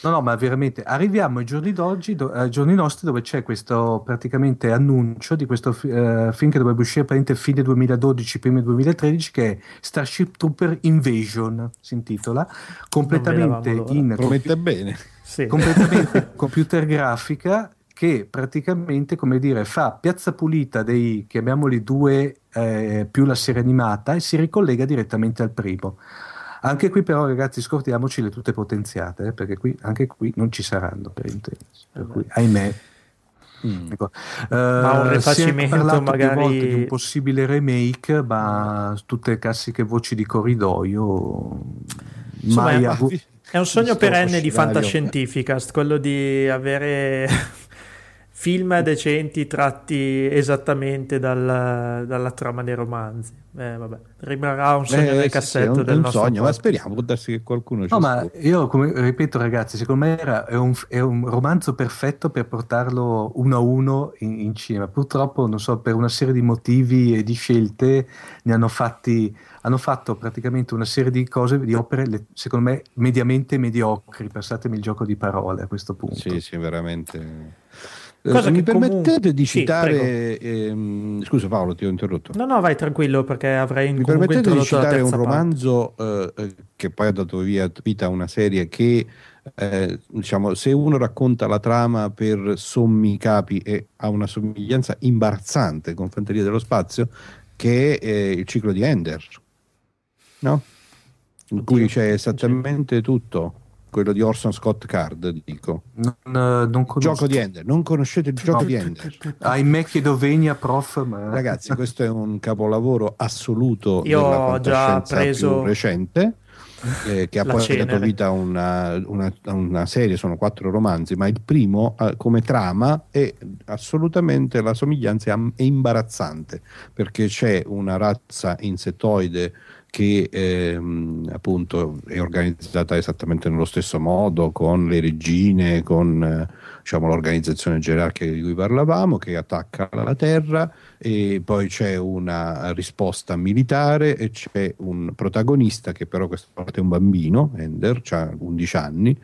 No, no, ma veramente arriviamo ai giorni d'oggi, do- ai giorni nostri, dove c'è questo praticamente annuncio di questo eh, film che dovrebbe uscire praticamente fine 2012, primi 2013, che è Starship Trooper Invasion, si intitola, completamente in Promette bene. Sì. completamente <laughs> computer grafica che praticamente, come dire, fa piazza pulita dei, chiamiamoli due, eh, più la serie animata e si ricollega direttamente al primo. Anche qui però ragazzi scordiamoci le tutte potenziate, perché qui, anche qui non ci saranno per intendersi, per cui ahimè. Mm. Ecco. Ma un Eh, rifacimento si è parlato più magari- volte di un possibile remake, ma tutte classiche voci di corridoio Insomma, mai è- avu- È un sogno perenne di fantascientificast, quello di avere film decenti tratti esattamente dal- dalla trama dei romanzi. Eh, vabbè, rimarrà un sogno Eh, nel sì, cassetto sì, un, del un nostro sogno, ma podcast. speriamo, può darsi che qualcuno ci No, ma io come ripeto, ragazzi, secondo me era, è, un, è un romanzo perfetto per portarlo uno a uno in, in cinema. Purtroppo, non so, per una serie di motivi e di scelte ne hanno fatti. Hanno fatto praticamente una serie di cose, di opere, secondo me, mediamente mediocri. Passatemi il gioco di parole a questo punto. Sì, sì, veramente. Eh, Cosa mi che comunque- permettete di Sì, citare, ehm, scusa Paolo, ti ho interrotto. No, no, vai tranquillo perché avrei Mi permettete di citare un romanzo eh, eh, che poi ha dato via, vita a una serie che, eh, diciamo, se uno racconta la trama per sommi capi e ha una somiglianza imbarazzante con Fanteria dello Spazio, che è eh, il ciclo di Ender, no? In cui c'è esattamente tutto, quello di Orson Scott Card, dico. Non, eh, non conosco. Gioco di Ender, non conoscete il gioco No. di Ender? Ahimè, chiedo venia, prof. Ma... Ragazzi, questo è un capolavoro assoluto Io della ho già preso più recente. eh, che ha poi cenere. dato vita a una, una- una serie, sono quattro romanzi, ma il primo eh, come trama è assolutamente la somiglianza è am- è imbarazzante perché c'è una razza insettoide che ehm, appunto è organizzata esattamente nello stesso modo con le regine, con eh, diciamo, l'organizzazione gerarchica di cui parlavamo che attacca la terra e poi c'è una risposta militare e c'è un protagonista che però questa volta è un bambino, Ender, ha 11 anni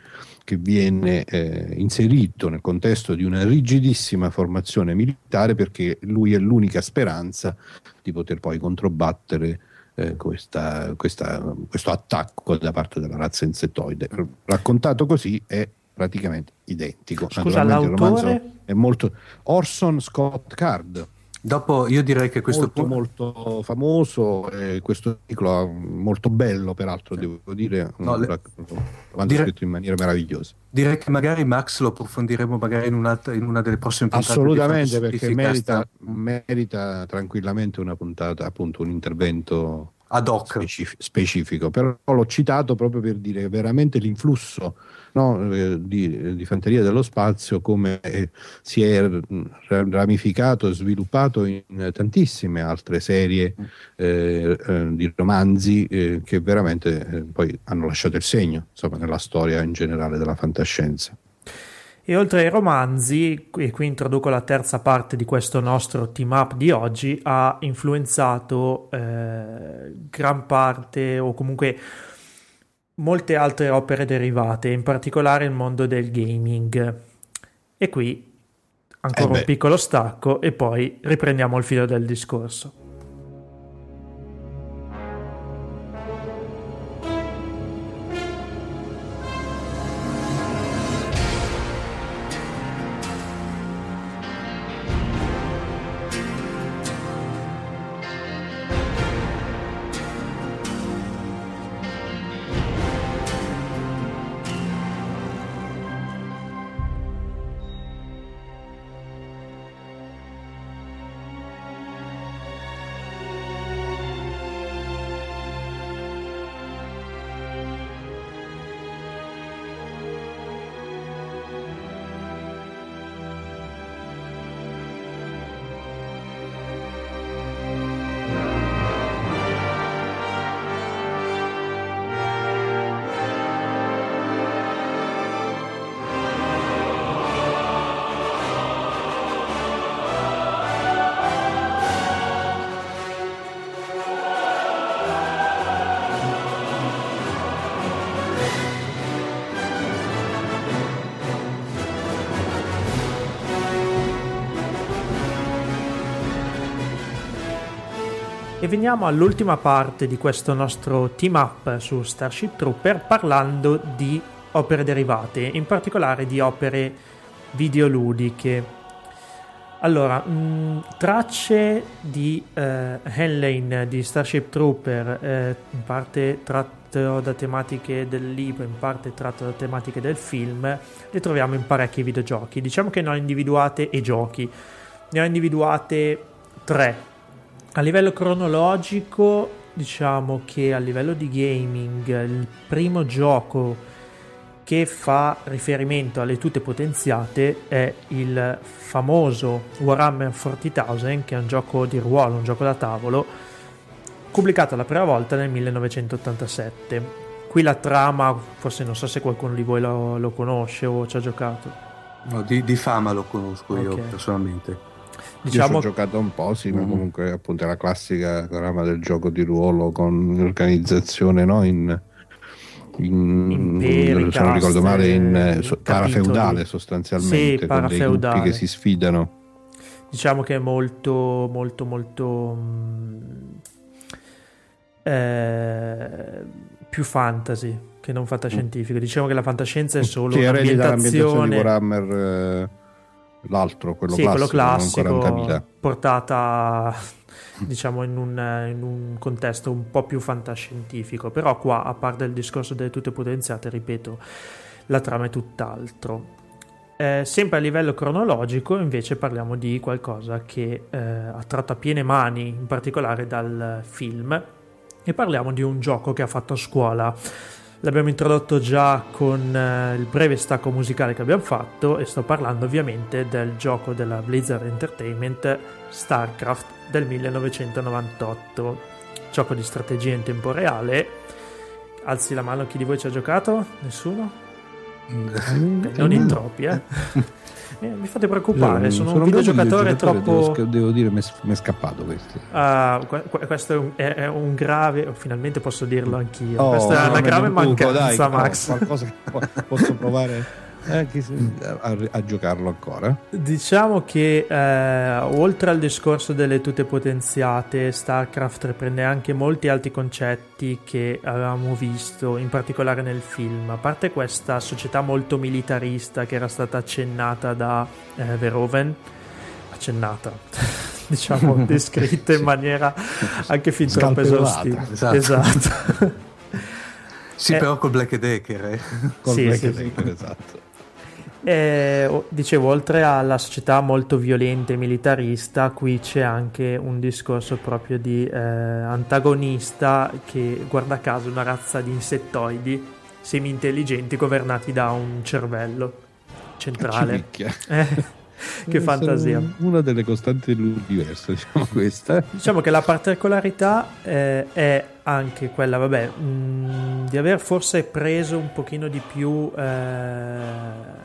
che viene eh, inserito nel contesto di una rigidissima formazione militare perché lui è l'unica speranza di poter poi controbattere eh, questa, questa, questo attacco da parte della razza insettoide. Raccontato così è praticamente identico. Scusa, l'autore? è molto Orson Scott Card. Dopo io direi che questo molto, molto famoso, eh, questo articolo molto bello, peraltro, devo dire, no, le... dire... scritto in maniera meravigliosa. Direi che magari Max lo approfondiremo magari in, in una delle prossime puntate. Assolutamente, perché merita, merita tranquillamente una puntata, appunto un intervento ad hoc specif- specifico, però l'ho citato proprio per dire che veramente l'influsso no, eh, di, di, fanteria dello spazio come eh, si è ramificato e sviluppato in tantissime altre serie eh, eh, di romanzi eh, che veramente eh, poi hanno lasciato il segno insomma, nella storia in generale della fantascienza. E oltre ai romanzi, e qui introduco la terza parte di questo nostro team up di oggi, ha influenzato eh, gran parte o comunque molte altre opere derivate, in particolare il mondo del gaming. E qui ancora eh un piccolo stacco e poi riprendiamo il filo del discorso. E veniamo all'ultima parte di questo nostro team up su Starship Trooper parlando di opere derivate, in particolare di opere videoludiche. Allora, mh, tracce di eh, Henlane di Starship Trooper, eh, in parte tratto da tematiche del libro, in parte tratto da tematiche del film, le troviamo in parecchi videogiochi. Diciamo che ne ho individuate e giochi. Ne ho individuate tre a livello cronologico, diciamo che a livello di gaming, il primo gioco che fa riferimento alle tute potenziate è il famoso Warhammer 40.000, che è un gioco di ruolo, un gioco da tavolo, pubblicato la prima volta nel 1987. Qui la trama, forse non so se qualcuno di voi lo, lo conosce o ci ha giocato. No, di, di fama lo conosco okay. io personalmente. Diciamo... Io ci ho giocato un po', sì, mm-hmm. ma comunque appunto è la classica trama del gioco di ruolo con organizzazione no? in, in, Imperi, se non ricordo male, in eh, so, parafeudale sostanzialmente, sì, gruppi che si sfidano. Diciamo che è molto, molto, molto... Mh, mm, eh, più fantasy che non fantascientifico. Mm. Diciamo che la fantascienza è solo sì, un'ambientazione... di Warhammer... Eh l'altro, quello sì, classico, quello classico portata <laughs> diciamo in un, in un, contesto un po' più fantascientifico, però qua a parte il discorso delle tutte potenziate, ripeto, la trama è tutt'altro. Eh, sempre a livello cronologico invece parliamo di qualcosa che eh, ha tratto a piene mani, in particolare dal film, e parliamo di un gioco che ha fatto a scuola L'abbiamo introdotto già con eh, il breve stacco musicale che abbiamo fatto e sto parlando ovviamente del gioco della Blizzard Entertainment StarCraft del 1998. Gioco di strategia in tempo reale. Alzi la mano chi di voi ci ha giocato? Nessuno? non in troppi, eh. <laughs> <laughs> Eh, mi fate preoccupare, sono, Sono un videogiocatore videogiocatore, troppo... Devo, devo dire, mi è, scappato questo. Que- que- questo è un, è- un grave, finalmente posso dirlo anch'io. Oh, Questa è una grave mancanza, dai, Max. no, qualcosa che po- posso provare <laughs> eh, se- a, a giocarlo ancora. Diciamo che eh, oltre al discorso delle tute potenziate, StarCraft riprende anche molti altri concetti che avevamo visto, in particolare nel film. A parte questa società molto militarista che era stata accennata da eh, Verhoeven, accennata, <laughs> diciamo <laughs> descritta in maniera anche fin troppo esaustiva. Esatto. esatto. <laughs> Sì, Eh. però col Black Decker. Eh. Col Sì, Black sì, Decker, esatto. Eh, o- dicevo, oltre alla società molto violenta e militarista, qui c'è anche un discorso proprio di eh, antagonista che, guarda caso, è una razza di insettoidi semi-intelligenti governati da un cervello centrale. Civicchia. Eh, <laughs> che Deve fantasia. Una delle costanti dell'universo, <laughs> diciamo questa. Diciamo che la particolarità eh, è anche quella, vabbè, mh, di aver forse preso un pochino di più eh,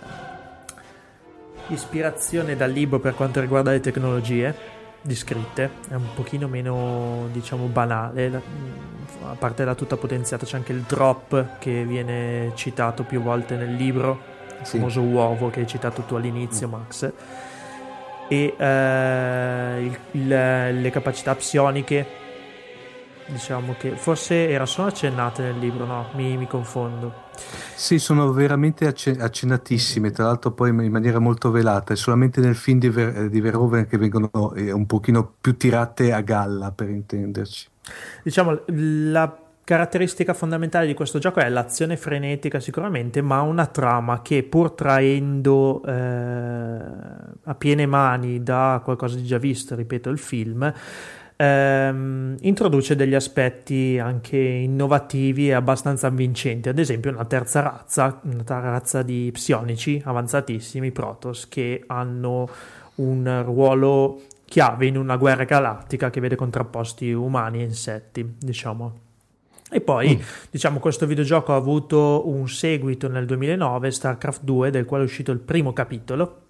ispirazione dal libro per quanto riguarda le tecnologie descritte, è un pochino meno, diciamo, banale, a parte la tutta potenziata c'è anche il drop che viene citato più volte nel libro, il Sì. famoso uovo che hai citato tu all'inizio, Max. E eh, il- il- le capacità psioniche diciamo che forse era solo accennate nel libro no? Mi, mi confondo Sì, sono veramente acce- accennatissime, tra l'altro poi in maniera molto velata, è solamente nel film di, Ver- di Verhoeven che vengono eh, un pochino più tirate a galla, per intenderci. diciamo la caratteristica fondamentale di questo gioco è l'azione frenetica sicuramente ma una trama che pur traendo eh, a piene mani da qualcosa di già visto ripeto il film ehm, introduce degli aspetti anche innovativi e abbastanza avvincenti, ad esempio una terza razza, una razza di psionici avanzatissimi, Protoss, che hanno un ruolo chiave in una guerra galattica che vede contrapposti umani e insetti, diciamo. E poi, diciamo, questo videogioco ha avuto un seguito nel 2009, StarCraft 2, del quale è uscito il primo capitolo,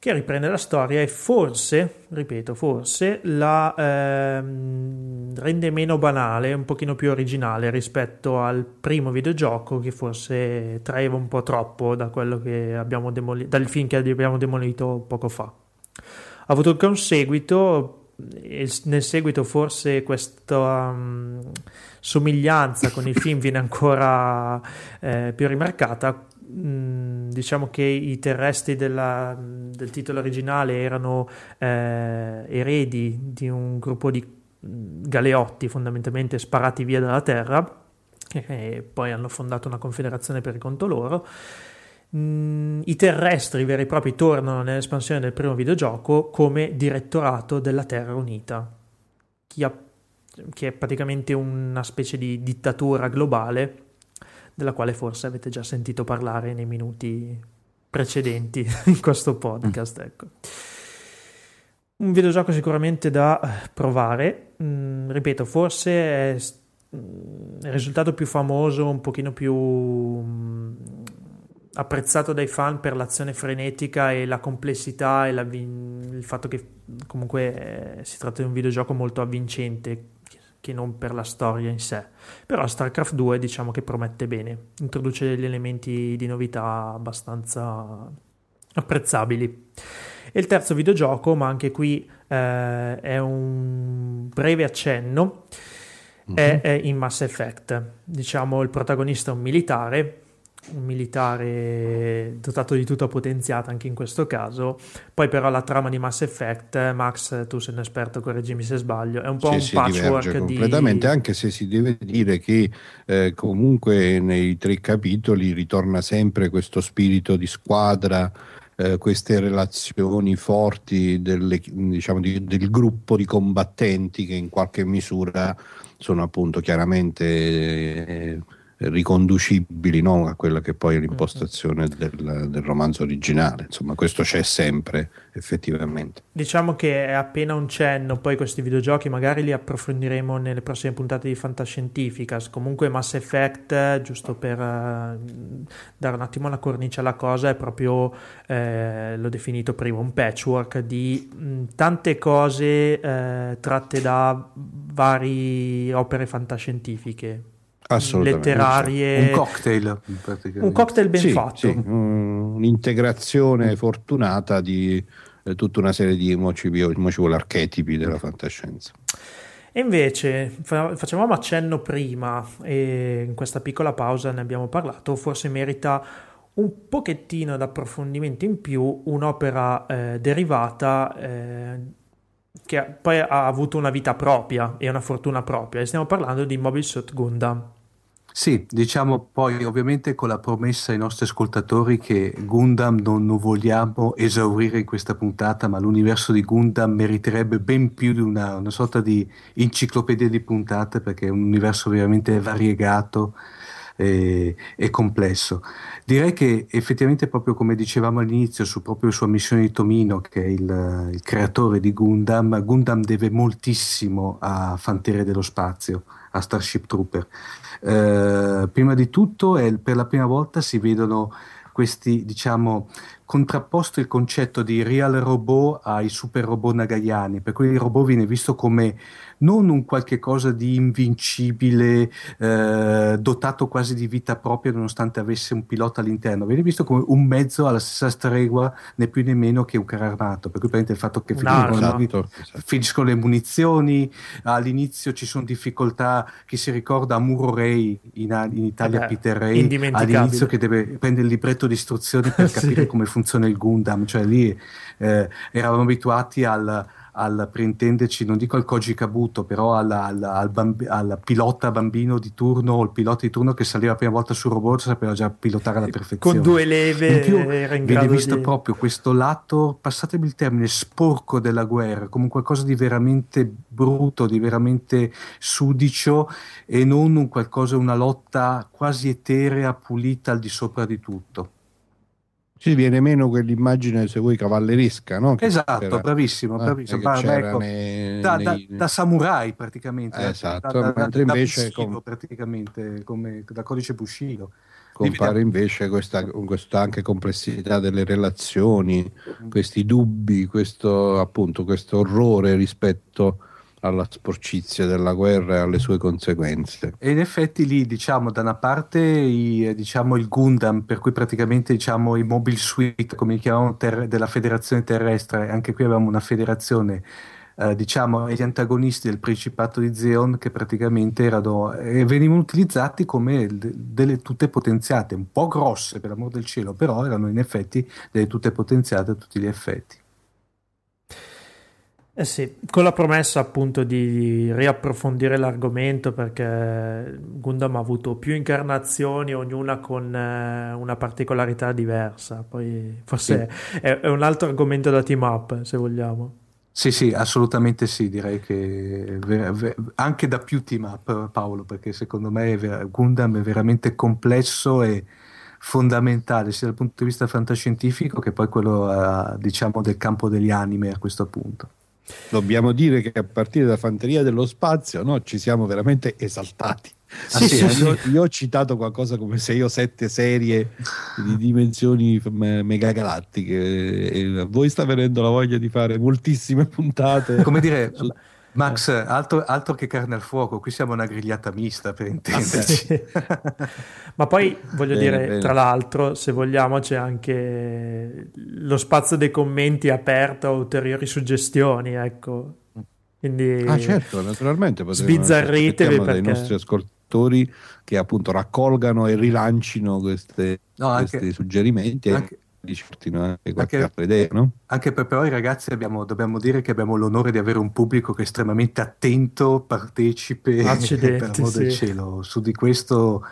che riprende la storia e forse, ripeto, forse la ehm, rende meno banale, un pochino più originale rispetto al primo videogioco che forse traeva un po' troppo da quello che abbiamo demolito, dal film che abbiamo demolito poco fa. Ha avuto anche un seguito, nel seguito forse questa um, somiglianza con il film viene ancora eh, più rimarcata. Mm, diciamo che i terrestri della- del titolo originale erano eh, eredi di un gruppo di mm, galeotti fondamentalmente sparati via dalla terra e poi hanno fondato una confederazione per conto loro. Mm, I terrestri veri e propri tornano nell'espansione del primo videogioco come direttorato della Terra Unita, che è praticamente una specie di dittatura globale della quale forse avete già sentito parlare nei minuti precedenti <laughs> in questo podcast. Ecco. Un videogioco sicuramente da provare, Mm, ripeto, forse è s- mm, il risultato più famoso, un pochino più mm, apprezzato dai fan per l'azione frenetica e la complessità e la il fatto che comunque eh, si tratta di un videogioco molto avvincente che non per la storia in sé. Però StarCraft 2 diciamo che promette bene, introduce degli elementi di novità abbastanza apprezzabili. E il terzo videogioco, ma anche qui eh, è un breve accenno, è, è in Mass Effect. Diciamo il protagonista è un militare, un militare dotato di tutta potenziata anche in questo caso. Poi però la trama di Mass Effect, Max, tu sei un esperto, correggimi se sbaglio, è un po' Sì, un patchwork diverge di... completamente, anche se si deve dire che eh, comunque nei tre capitoli ritorna sempre questo spirito di squadra, eh, queste relazioni forti delle- diciamo, di- del gruppo di combattenti che in qualche misura sono appunto chiaramente eh, riconducibili no? a quella che poi è l'impostazione del, del, romanzo originale. Insomma, questo c'è sempre effettivamente. Diciamo che è appena un cenno, poi questi videogiochi magari li approfondiremo nelle prossime puntate di Fantascientificas. Comunque Mass Effect, giusto per uh, dare un attimo la cornice alla cosa, è proprio, eh, l'ho definito prima, un patchwork di mh, tante cose eh, tratte da varie opere fantascientifiche letterarie. Un cocktail. Un cocktail ben sì, fatto. Sì, un'integrazione fortunata di eh, tutta una serie di, vuole archetipi della fantascienza. E invece fa, facevamo accenno prima e in questa piccola pausa ne abbiamo parlato, forse merita un pochettino d'approfondimento in più un'opera eh, derivata eh, che poi ha avuto una vita propria e una fortuna propria e stiamo parlando di Mobile Suit Gundam. Sì, diciamo poi ovviamente con la promessa ai nostri ascoltatori che Gundam non, non vogliamo esaurire in questa puntata, ma l'universo di Gundam meriterebbe ben più di una, una sorta di enciclopedia di puntate perché è un universo veramente variegato e, e, complesso. Direi che effettivamente proprio come dicevamo all'inizio su proprio sua missione di Tomino che è il, il creatore di Gundam, Gundam deve moltissimo a Fanteria dello Spazio, a Starship Trooper. Eh, prima di tutto è, per la prima volta si vedono questi, diciamo, contrapposto il concetto di real robot ai super robot nagayani, per cui il robot viene visto come non un qualche cosa di invincibile, eh, dotato quasi di vita propria nonostante avesse un pilota all'interno, viene visto come un mezzo alla stessa stregua né più né meno che un carro armato, per cui il fatto che finiscono, esatto, esatto. finiscono, le munizioni, all'inizio ci sono difficoltà, chi si ricorda Amuro Ray in, in Italia eh, Peter Ray, all'inizio che deve prendere il libretto di istruzioni per <laughs> capire sì. come funziona il Gundam, cioè lì eh, eravamo abituati al al, per intenderci, non dico al Koji Kabuto, però alla, alla, al, bambi, al, pilota bambino di turno o il pilota di turno che saliva la prima volta sul robot sapeva già pilotare alla perfezione. Con due leve in più viene visto di... proprio questo lato, passatemi il termine, sporco della guerra, come qualcosa di veramente brutto, di veramente sudicio e non un qualcosa, una lotta quasi eterea, pulita al di sopra di tutto. Ci viene meno quell'immagine, se vuoi, cavalleresca, no? Che esatto, c'era, bravissimo, eh, bravissimo. Eh, ecco, nei, da, nei... da, da, samurai praticamente. Eh, esatto, da, mentre invece... Com... praticamente, come da codice Bushido. Compare invece questa, questa, anche complessità delle relazioni, mm. questi dubbi, questo, appunto, questo orrore rispetto alla sporcizia della guerra e alle sue conseguenze. E in effetti lì diciamo da una parte i, diciamo, il Gundam, per cui praticamente diciamo, i Mobile Suite, come li chiamavano, ter- della federazione terrestre, anche qui avevamo una federazione eh, diciamo gli antagonisti del Principato di Zeon che praticamente erano, eh, venivano utilizzati come de- delle tute potenziate, un po' grosse per l'amor del cielo, però erano in effetti delle tute potenziate a tutti gli effetti. Eh sì, con la promessa appunto di riapprofondire l'argomento perché Gundam ha avuto più incarnazioni, ognuna con eh, una particolarità diversa. Poi forse sì. è, è, un altro argomento da team up, se vogliamo. Sì, sì, assolutamente sì, direi che anche da più team up, Paolo, perché secondo me Gundam è veramente complesso e fondamentale sia dal punto di vista fantascientifico che poi quello, uh, diciamo, del campo degli anime a questo punto. Dobbiamo dire che a partire da Fanteria dello Spazio no, ci siamo veramente esaltati. Sì, sì, sì, io, io, ho citato qualcosa come 6 o 7 serie di dimensioni megagalattiche e a voi sta venendo la voglia di fare moltissime puntate. Come dire. Max, altro, altro, che carne al fuoco, qui siamo una grigliata mista per intenderci. <laughs> Ma poi voglio bene, dire, bene. tra l'altro, se vogliamo, c'è anche lo spazio dei commenti aperto a ulteriori suggestioni, ecco. Quindi ah, certo, naturalmente sbizzarritevi perché... dei nostri ascoltatori che appunto raccolgano e rilancino queste, no, anche, questi suggerimenti. Anche, di certino anche qualche anche, altra idea, no? Anche per però i ragazzi abbiamo, dobbiamo dire che abbiamo l'onore di avere un pubblico che è estremamente attento, partecipe, Accidenti, <laughs> per amor sì. del cielo. Su di questo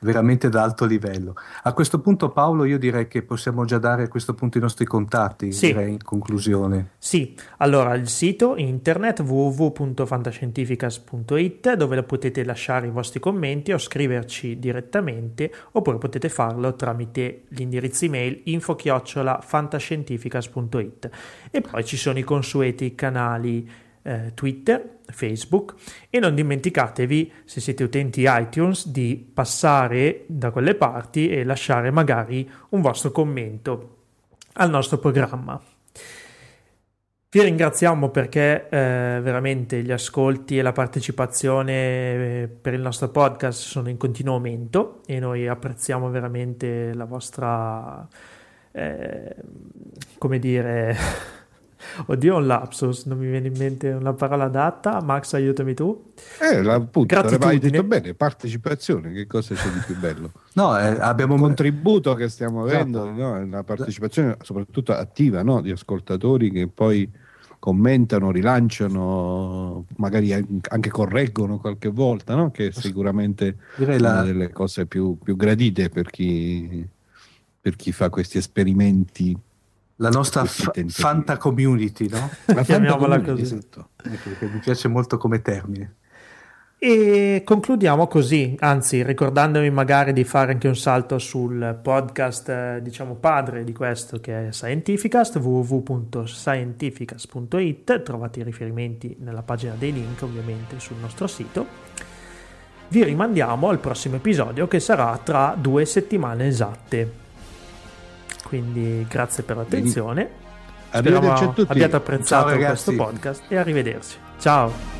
veramente da alto livello. A questo punto Paolo io direi che possiamo già dare a questo punto i nostri contatti, Sì. direi in conclusione. Sì, allora il sito internet www.fantascientificas.it dove potete lasciare i vostri commenti o scriverci direttamente oppure potete farlo tramite l'indirizzo email info-fantascientificas.it e poi ci sono i consueti canali eh, Twitter, Facebook e non dimenticatevi se siete utenti iTunes di passare da quelle parti e lasciare magari un vostro commento al nostro programma. Vi ringraziamo perché eh, veramente gli ascolti e la partecipazione eh, per il nostro podcast sono in continuo aumento e noi apprezziamo veramente la vostra, eh, come dire, <laughs> oddio un lapsus, non mi viene in mente una parola adatta, Max aiutami tu. Eh, la- appunto, Gratitudine. hai detto bene, partecipazione, che cosa c'è di più bello? <laughs> No, eh, abbiamo Un contributo che stiamo Esatto. avendo, no? la partecipazione soprattutto attiva no? di ascoltatori che poi commentano, rilanciano, magari anche correggono qualche volta, no? che è sicuramente direi una la, delle cose più, più gradite per chi, per chi fa questi esperimenti. La nostra. Fanta community, no? <laughs> La Chiamiamola Fanta così. Esatto. Ecco, mi piace molto come termine. E concludiamo così, anzi ricordandovi magari di fare anche un salto sul podcast, eh, diciamo padre di questo che è Scientificast, www.scientificast.it, trovate i riferimenti nella pagina dei link ovviamente sul nostro sito. Vi rimandiamo al prossimo episodio che sarà tra due settimane esatte. Quindi grazie per l'attenzione. Speriamo abbiate apprezzato Ciao, questo podcast e arrivederci. Ciao.